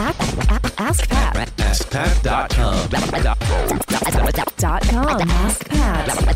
Ask Pat. AskPat.com. Dot com. AskPat.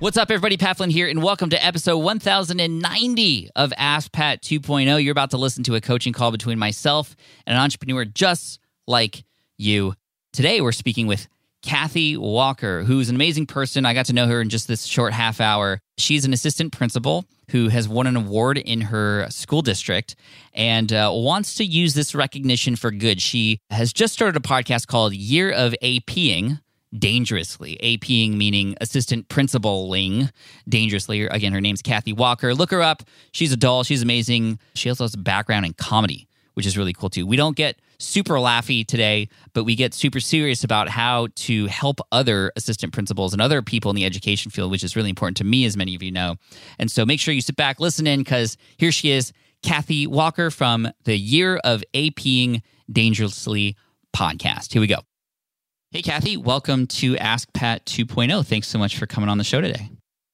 What's up, everybody? Pat Flynn here, and welcome to episode 1090 of Ask Pat 2.0. You're about to listen to a coaching call between myself and an entrepreneur just like you. Today, we're speaking with Kathy Walker, who's an amazing person. I got to know her in just this short half hour. She's an assistant principal who has won an award in her school district and uh, wants to use this recognition for good. She has just started a podcast called Year of APing dangerously. APing meaning assistant principaling dangerously. Again, her name's Kathy Walker. Look her up. She's a doll. She's amazing. She also has a background in comedy, which is really cool too. We don't get super laughy today, but we get super serious about how to help other assistant principals and other people in the education field, which is really important to me, as many of you know. And so make sure you sit back, listen in, because here she is, Kathy Walker from the Year of APing Dangerously podcast. Here we go. Hey, Kathy, welcome to Ask Pat 2.0. Thanks so much for coming on the show today.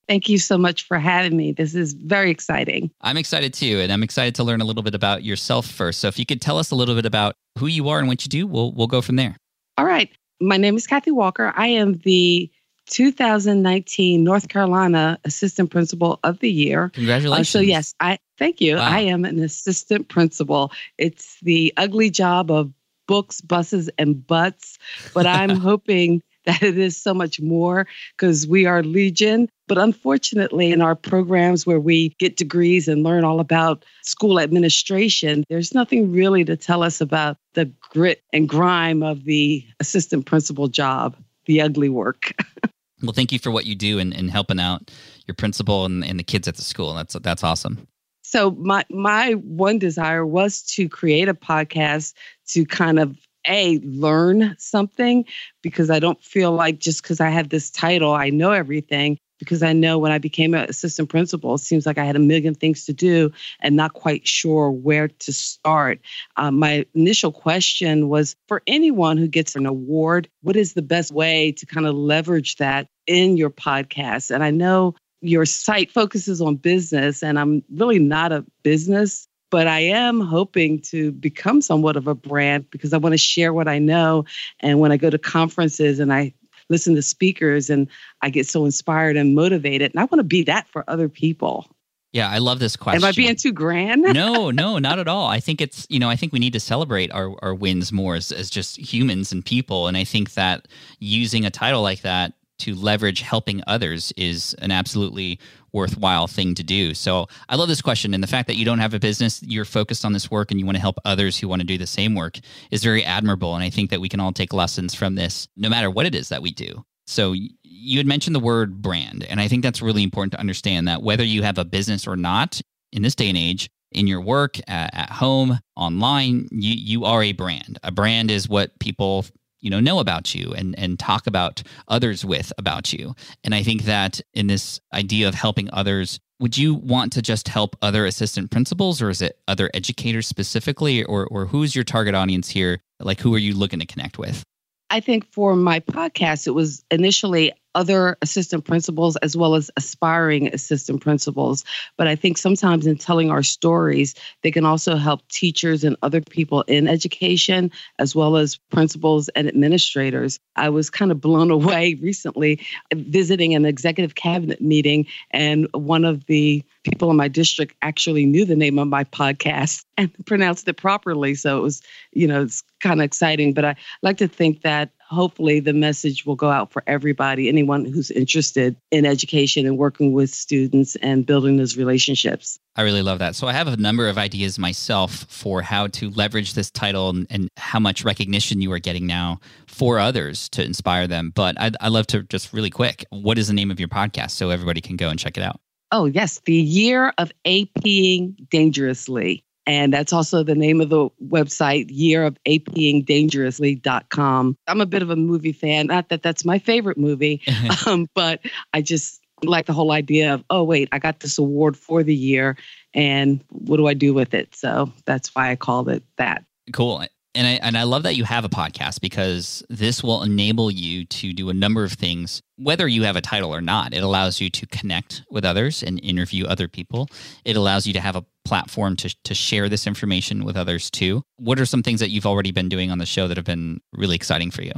Thank you so much for having me. This is very exciting. I'm excited too, and I'm excited to learn a little bit about yourself first. So, if you could tell us a little bit about who you are and what you do, we'll we'll go from there. All right. My name is Kathy Walker. I am the 2019 North Carolina Assistant Principal of the Year. Congratulations! Uh, so yes, I thank you. Wow. I am an assistant principal. It's the ugly job of books, buses, and butts, but I'm hoping that it is so much more because we are legion. But unfortunately, in our programs where we get degrees and learn all about school administration, there's nothing really to tell us about the grit and grime of the assistant principal job, the ugly work. Well, thank you for what you do and, and helping out your principal and, and the kids at the school. That's that's awesome. so my my one desire was to create a podcast to kind of a learn something because I don't feel like just because I have this title I know everything because I know when I became an assistant principal it seems like I had a million things to do and not quite sure where to start. Um, my initial question was for anyone who gets an award, what is the best way to kind of leverage that in your podcast? And I know your site focuses on business, and I'm really not a business, but I am hoping to become somewhat of a brand because I want to share what I know. And when I go to conferences and I listen to speakers and I get so inspired and motivated, and I want to be that for other people. Yeah, I love this question. Am I being too grand? no, no, not at all. I think it's you know I think we need to celebrate our our wins more as, as just humans and people, and I think that using a title like that to leverage helping others is an absolutely worthwhile thing to do. So I love this question, and the fact that you don't have a business, you're focused on this work, and you want to help others who want to do the same work is very admirable. And I think that we can all take lessons from this, no matter what it is that we do. So you had mentioned the word brand, and I think that's really important to understand that whether you have a business or not in this day and age, in your work, at, home, online, you you are a brand. A brand is what people you know know about you and and talk about others with about you. And I think that in this idea of helping others, would you want to just help other assistant principals, or is it other educators specifically, or or who's your target audience here? Like who are you looking to connect with? I think for my podcast, it was initially other assistant principals as well as aspiring assistant principals. But I think sometimes in telling our stories, they can also help teachers and other people in education, as well as principals and administrators. I was kind of blown away recently visiting an executive cabinet meeting, and one of the people in my district actually knew the name of my podcast and pronounced it properly. So it was, you know, it's kind of exciting. But I like to think that hopefully the message will go out for everybody, anyone who's interested in education and working with students and building those relationships. I really love that. So I have a number of ideas myself for how to leverage this title and, and how much recognition you are getting now for others to inspire them. But I'd, I'd love to just really quick, what is the name of your podcast so everybody can go and check it out? Oh, yes, the year of APing dangerously. And that's also the name of the website, year of apingdangerously.com. I'm a bit of a movie fan. Not that that's my favorite movie, um, but I just like the whole idea of, oh, wait, I got this award for the year. And what do I do with it? So that's why I called it that. Cool. And I and I love that you have a podcast because this will enable you to do a number of things whether you have a title or not. It allows you to connect with others and interview other people. It allows you to have a platform to to share this information with others too. What are some things that you've already been doing on the show that have been really exciting for you?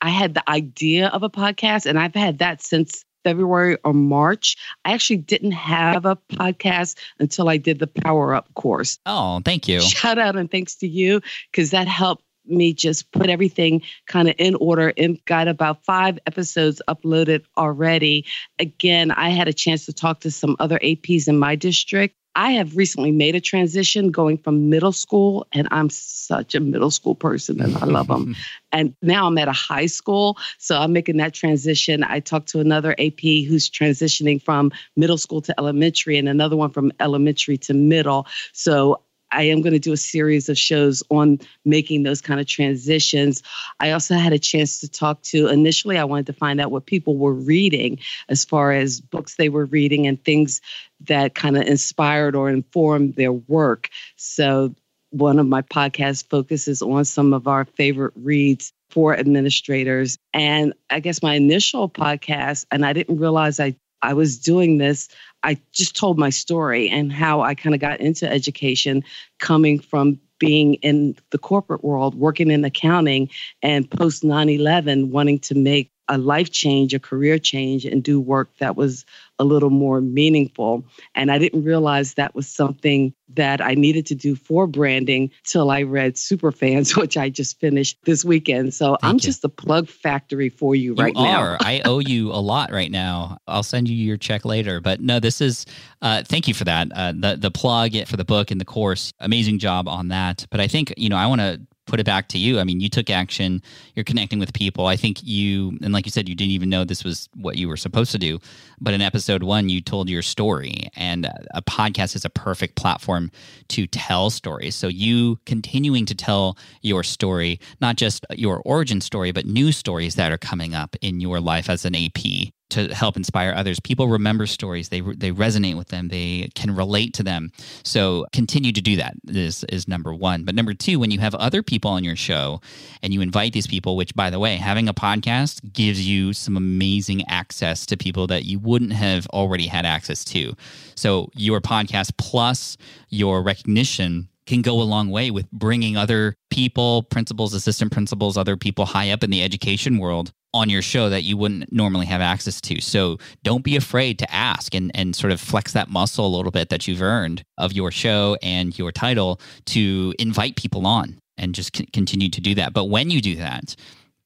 I had the idea of a podcast and I've had that since February or March. I actually didn't have a podcast until I did the Power Up course. Oh, thank you. Shout out and thanks to you because that helped me just put everything kind of in order and got about five episodes uploaded already. Again, I had a chance to talk to some other APs in my district I have recently made a transition going from middle school, and I'm such a middle school person and I love them. and now I'm at a high school. So I'm making that transition. I talked to another AP who's transitioning from middle school to elementary and another one from elementary to middle. So I am going to do a series of shows on making those kind of transitions. I also had a chance to talk to, initially, I wanted to find out what people were reading as far as books they were reading and things that kind of inspired or informed their work. So, one of my podcasts focuses on some of our favorite reads for administrators. And I guess my initial podcast, and I didn't realize I I was doing this, I just told my story and how I kind of got into education coming from being in the corporate world, working in accounting, and post 9 11, wanting to make a life change, a career change, and do work that was a little more meaningful. And I didn't realize that was something that I needed to do for branding till I read Superfans, which I just finished this weekend. So Thank I'm you. just a plug factory for you, you right are. now. I owe you a lot right now. I'll send you your check later. But no, this is uh, thank you for that. Uh, the the plug for the book and the course. Amazing job on that. But I think you know I want to put it back to you. I mean, you took action, you're connecting with people. I think you, and like you said, you didn't even know this was what you were supposed to do. But in episode one, you told your story, and a podcast is a perfect platform to tell stories. So you continuing to tell your story, not just your origin story, but new stories that are coming up in your life as an AP to help inspire others. People remember stories; they they resonate with them. They can relate to them. So continue to do that. Is is number one. But number two, when you have other people on your show and you invite these people, which by the way, having a podcast gives you some amazing access to people that you wouldn't have already had access to. So your podcast plus your recognition can go a long way with bringing other people, principals, assistant principals, other people high up in the education world on your show that you wouldn't normally have access to. So don't be afraid to ask and, and sort of flex that muscle a little bit that you've earned of your show and your title to invite people on and just c- continue to do that. But when you do that,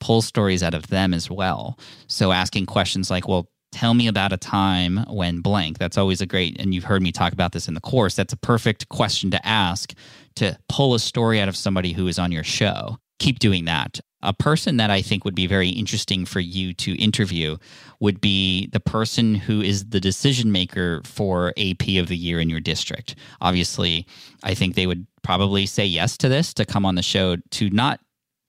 pull stories out of them as well. So asking questions like, well, tell me about a time when blank. That's always a great, and you've heard me talk about this in the course. That's a perfect question to ask to pull a story out of somebody who is on your show. Keep doing that. A person that I think would be very interesting for you to interview would be the person who is the decision maker for AP of the year in your district. Obviously, I think they would probably say yes to this to come on the show to not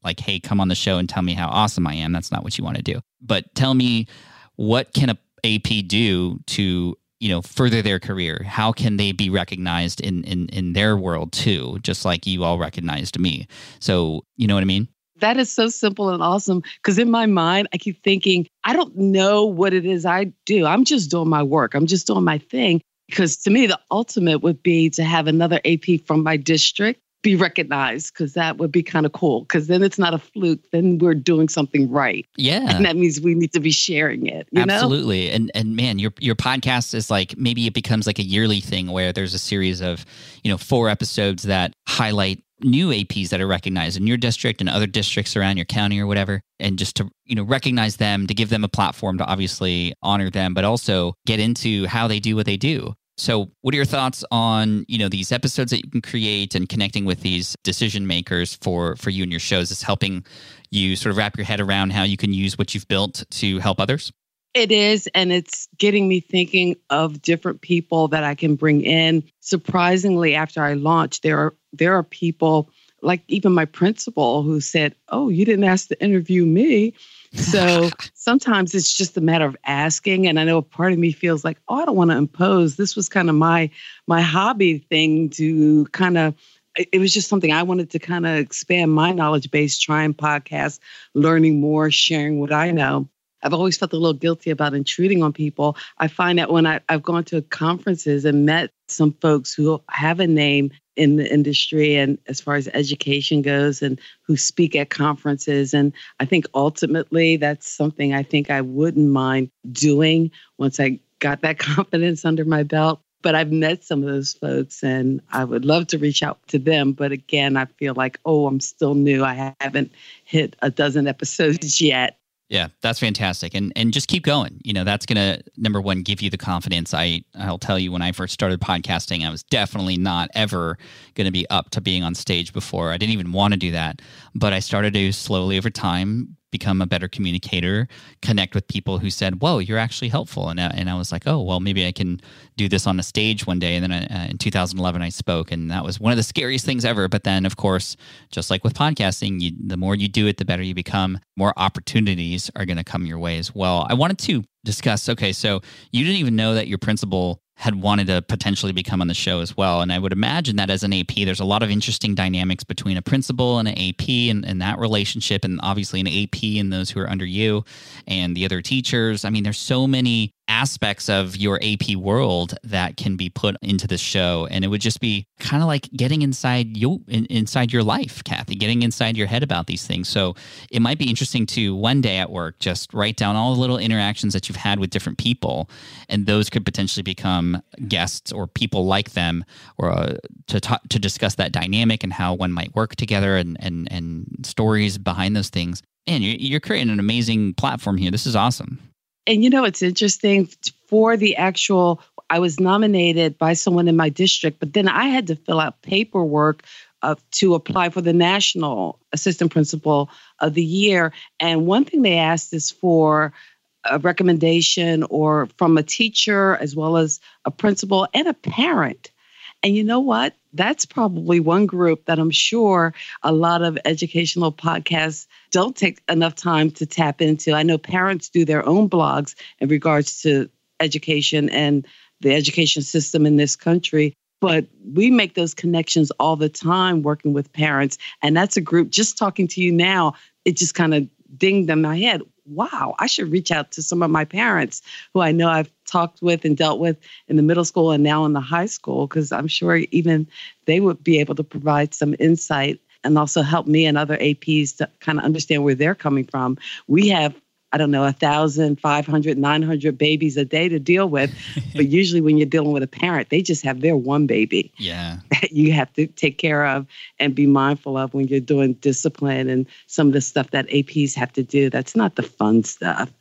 like, hey, come on the show and tell me how awesome I am. That's not what you want to do. But tell me what can a AP do to you know further their career? How can they be recognized in in in their world too just like you all recognized me? So you know what i mean? That is so simple and awesome because in my mind i keep thinking i don't know what it is i do. I'm just doing my work. I'm just doing my thing. Because to me the ultimate would be to have another ap from my district be recognized because that would be kind of cool because then it's not a fluke then we're doing something right. Yeah. And that means we need to be sharing it absolutely know? and and man your your podcast is like maybe it becomes like a yearly thing where there's a series of you know four episodes that highlight new APs that are recognized in your district and other districts around your county or whatever and just to you know recognize them to give them a platform to obviously honor them but also get into how they do what they do so, what are your thoughts on you know these episodes that you can create and connecting with these decision makers for for you and your shows? Is helping you sort of wrap your head around how you can use what you've built to help others? It is, and it's getting me thinking of different people that I can bring in. Surprisingly, after I launched, there are there are people like even my principal who said, "Oh, you didn't ask to interview me." So sometimes it's just a matter of asking. And I know a part of me feels like, oh, I don't want to impose. This was kind of my my hobby thing to kind of it was just something I wanted to kind of expand my knowledge base, trying podcasts, learning more, sharing what I know. I've always felt a little guilty about intruding on people. I find that when I, have gone to conferences and met some folks who have a name in the industry and as far as education goes and who speak at conferences. And I think ultimately that's something I think I wouldn't mind doing once I got that confidence under my belt. But I've met some of those folks and I would love to reach out to them. But again, I feel like, oh, I'm still new. I haven't hit a dozen episodes yet. Yeah, that's fantastic. And and just keep going. You know, that's going to number one give you the confidence. I I'll tell you when I first started podcasting, I was definitely not ever going to be up to being on stage before. I didn't even want to do that, but I started to slowly over time become a better communicator, connect with people who said, "Whoa, you're actually helpful," and I, and I was like, "Oh, well, maybe I can do this on a stage one day." And then I, uh, in 2011, I spoke, and that was one of the scariest things ever. But then, of course, just like with podcasting, you, the more you do it, the better you become. More opportunities are going to come your way as well. I wanted to discuss. Okay, so you didn't even know that your principal had wanted to potentially become on the show as well. And I would imagine that as an AP, there's a lot of interesting dynamics between a principal and an AP and, and that relationship, and obviously an AP and those who are under you and the other teachers. I mean, there's so many aspects of your AP world that can be put into the show, and it would just be kind of like getting inside you in, inside your life, Kathy, getting inside your head about these things. So it might be interesting to one day at work just write down all the little interactions that you've had with different people, and those could potentially become guests or people like them, or uh, to talk, to discuss that dynamic and how one might work together and and and stories behind those things. And you're creating an amazing platform here. This is awesome and you know, it's interesting for the actual, I was nominated by someone in my district, but then I had to fill out paperwork uh, to apply for the national assistant principal of the year. And one thing they asked is for a recommendation or from a teacher as well as a principal and a parent. And you know what? That's probably one group that I'm sure a lot of educational podcasts don't take enough time to tap into. I know parents do their own blogs in regards to education and the education system in this country. But we make those connections all the time working with parents. And that's a group, just talking to you now, it just kind of dinged in my head wow, I should reach out to some of my parents who I know I've talked with and dealt with in the middle school and now in the high school, because I'm sure even they would be able to provide some insight and also help me and other APs to kind of understand where they're coming from. We have I don't know, 1,500, 900 babies a day to deal with. but usually when you're dealing with a parent, they just have their one baby. Yeah. That you have to take care of and be mindful of when you're doing discipline and some of the stuff that APs have to do. That's not the fun stuff.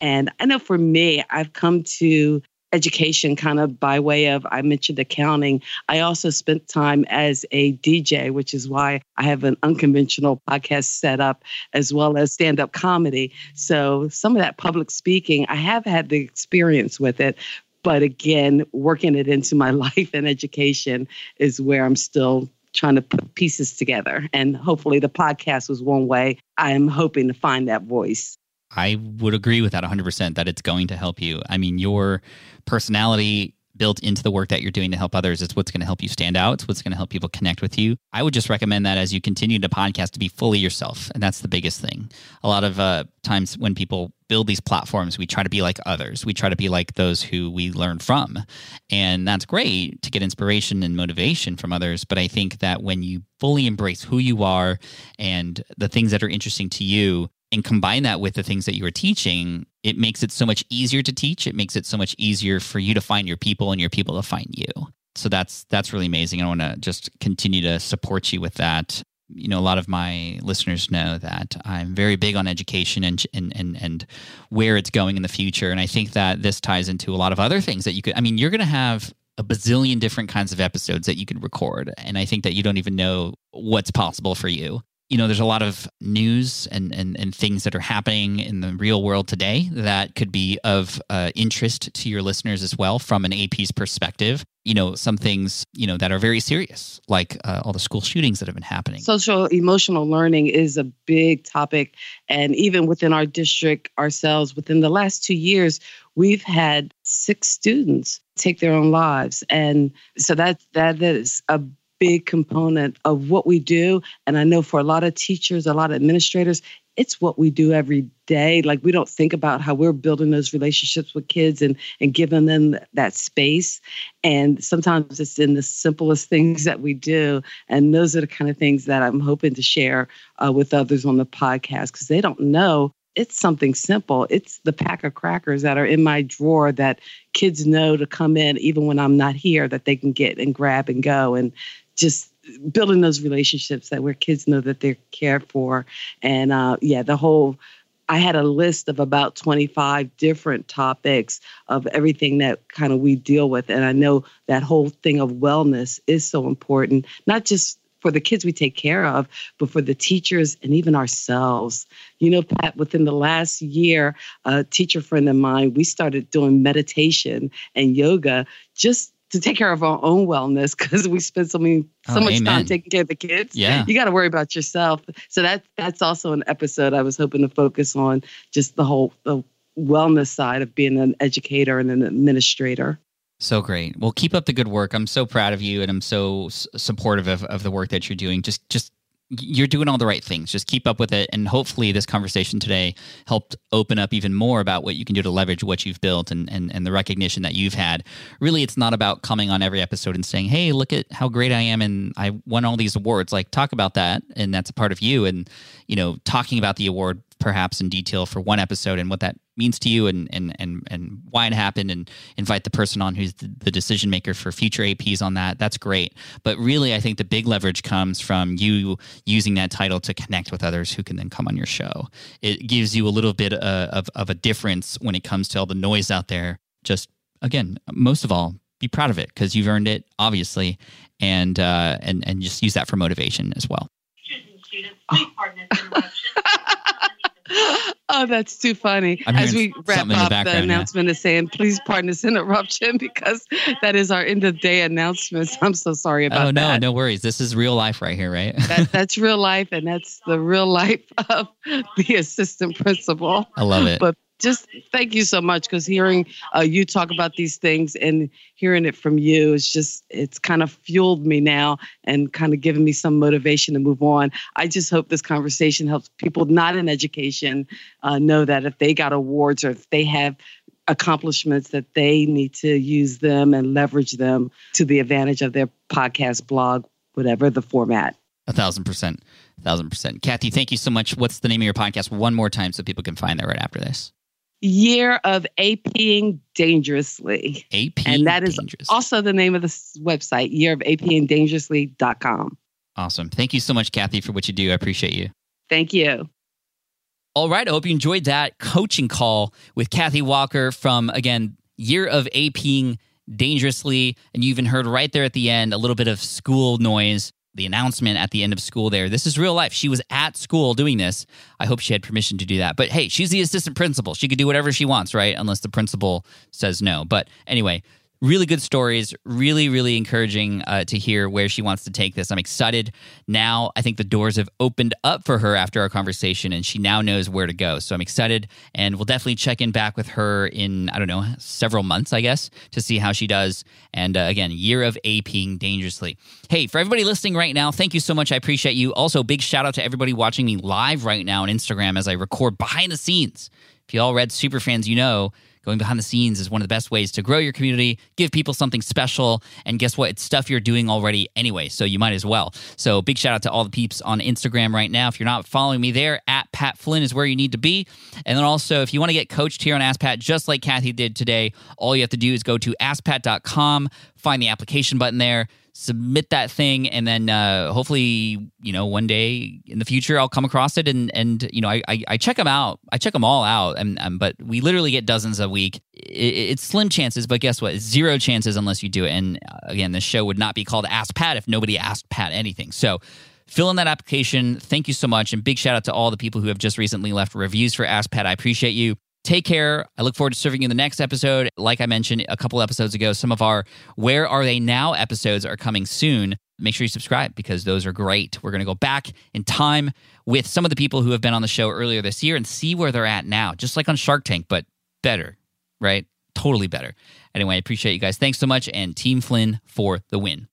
And I know for me, I've come to education kind of by way of I mentioned accounting. I also spent time as a DJ, which is why I have an unconventional podcast set up as well as stand up comedy. So some of that public speaking, I have had the experience with it. But again, working it into my life and education is where I'm still trying to put pieces together. And hopefully the podcast was one way I'm hoping to find that voice. I would agree with that 100% that it's going to help you. I mean, your personality built into the work that you're doing to help others is what's going to help you stand out. It's what's going to help people connect with you. I would just recommend that as you continue to podcast to be fully yourself. And that's the biggest thing. A lot of uh, times when people build these platforms, we try to be like others. We try to be like those who we learn from. And that's great to get inspiration and motivation from others. But I think that when you fully embrace who you are and the things that are interesting to you, and combine that with the things that you are teaching, it makes it so much easier to teach. It makes it so much easier for you to find your people and your people to find you. So that's that's really amazing. I want to just continue to support you with that. You know, a lot of my listeners know that I'm very big on education and and and and where it's going in the future. And I think that this ties into a lot of other things that you could. I mean, you're going to have a bazillion different kinds of episodes that you could record, and I think that you don't even know what's possible for you you know, there's a lot of news and, and, and things that are happening in the real world today that could be of uh, interest to your listeners as well from an AP's perspective. You know, some things, you know, that are very serious, like uh, all the school shootings that have been happening. Social emotional learning is a big topic. And even within our district ourselves, within the last two years, we've had six students take their own lives. And so that that is a big component of what we do. And I know for a lot of teachers, a lot of administrators, it's what we do every day. Like we don't think about how we're building those relationships with kids and and giving them that space. And sometimes it's in the simplest things that we do. And those are the kind of things that I'm hoping to share uh, with others on the podcast because they don't know it's something simple. It's the pack of crackers that are in my drawer that kids know to come in even when I'm not here that they can get and grab and go and just building those relationships that where kids know that they're cared for. And uh, yeah, the whole I had a list of about 25 different topics of everything that kind of we deal with. And I know that whole thing of wellness is so important, not just for the kids we take care of, but for the teachers and even ourselves. You know, Pat, within the last year, a teacher friend of mine, we started doing meditation and yoga just to take care of our own wellness because we spend so many so Oh, much amen. time taking care of the kids. Yeah. You got to worry about yourself. So that that's also an episode I was hoping to focus on just the whole the wellness side of being an educator and an administrator. So great. Well, keep up the good work. I'm so proud of you, and I'm so s- supportive of, of the work that you're doing. Just, just you're doing all the right things. Just keep up with it, and hopefully, this conversation today helped open up even more about what you can do to leverage what you've built and and and the recognition that you've had. Really, it's not about coming on every episode and saying, "Hey, look at how great I am and I won all these awards." Like, talk about that, and that's a part of you. And you know, talking about the award perhaps in detail for one episode and what that means to you and and and and why it happened and invite the person on who's the, the decision maker for future APs on that. That's great. But really I think the big leverage comes from you using that title to connect with others who can then come on your show. It gives you a little bit uh, of of a difference when it comes to all the noise out there. Just again most of all be proud of it because you've earned it obviously and uh and and just use that for motivation as well oh, that's too funny. I'm As we wrap in the up, the, background, yeah. announcement is saying, please pardon this interruption because that is our end of day announcements. I'm so sorry about that. oh no that. no worries this is real life right here right That, that's real life, and that's the real life of the assistant principal. I love it But just thank you so much because hearing uh, you talk about these things and hearing it from you is just it's kind of fueled me now and kind of given me some motivation to move on i just hope this conversation helps people not in education uh, know that if they got awards or if they have accomplishments that they need to use them and leverage them to the advantage of their podcast blog whatever the format A thousand percent. A thousand percent. Kathy, thank you so much. What's the name of your podcast one more time so people can find that right after this? Year of aping dangerously AP and that is Dangerous. also the name of the website yearofapingdangerously.com awesome. Thank you so much, Kathy, for what you do. I appreciate you. thank you All right. I hope you enjoyed that coaching call with Kathy Walker from, again, Year of APing Dangerously. And you even heard right there at the end a little bit of school noise, the announcement at the end of school there. This is real life. She was at school doing this. I hope she had permission to do that. But hey, she's the assistant principal. She could do whatever she wants, right? Unless the principal says no. But anyway, really good stories really really encouraging uh, to hear where she wants to take this. I'm excited. Now i think the doors have opened up for her after our conversation and she now knows where to go. So i'm excited and we'll definitely check in back with her in i don't know several months i guess to see how she does. And uh, again year of aping dangerously. Hey for everybody listening right now thank you so much. I appreciate you. Also big shout out to everybody watching me live right now on instagram as i record behind the scenes if you all read Superfans, you know going behind the scenes is one of the best ways to grow your community, give people something special, and guess what? It's stuff you're doing already anyway, so you might as well. So big shout out to all the peeps on Instagram right now. If you're not following me there, at Pat Flynn is where you need to be. And then also, if you want to get coached here on Ask Pat, just like Kathy did today, all you have to do is go to askpat.com, find the application button there submit that thing and then uh, hopefully you know one day in the future i'll come across it and and you know i i, I check them out. I check them all out and, um, but we literally get dozens a week. It, it's slim chances but guess what? Zero chances unless you do it. And uh, again this show would not be called ask pat if nobody asked pat anything. So fill in that application. Thank you so much. And big shout out to all the people who have just recently left reviews for ask pat. I appreciate you Take care. I look forward to serving you in the next episode. Like I mentioned a couple episodes ago, some of our Where Are They Now episodes are coming soon. Make sure you subscribe because those are great. We're going to go back in time with some of the people who have been on the show earlier this year and see where they're at now, just like on Shark Tank, but better, right? Totally better. Anyway, I appreciate you guys. Thanks so much. And Team Flynn for the win.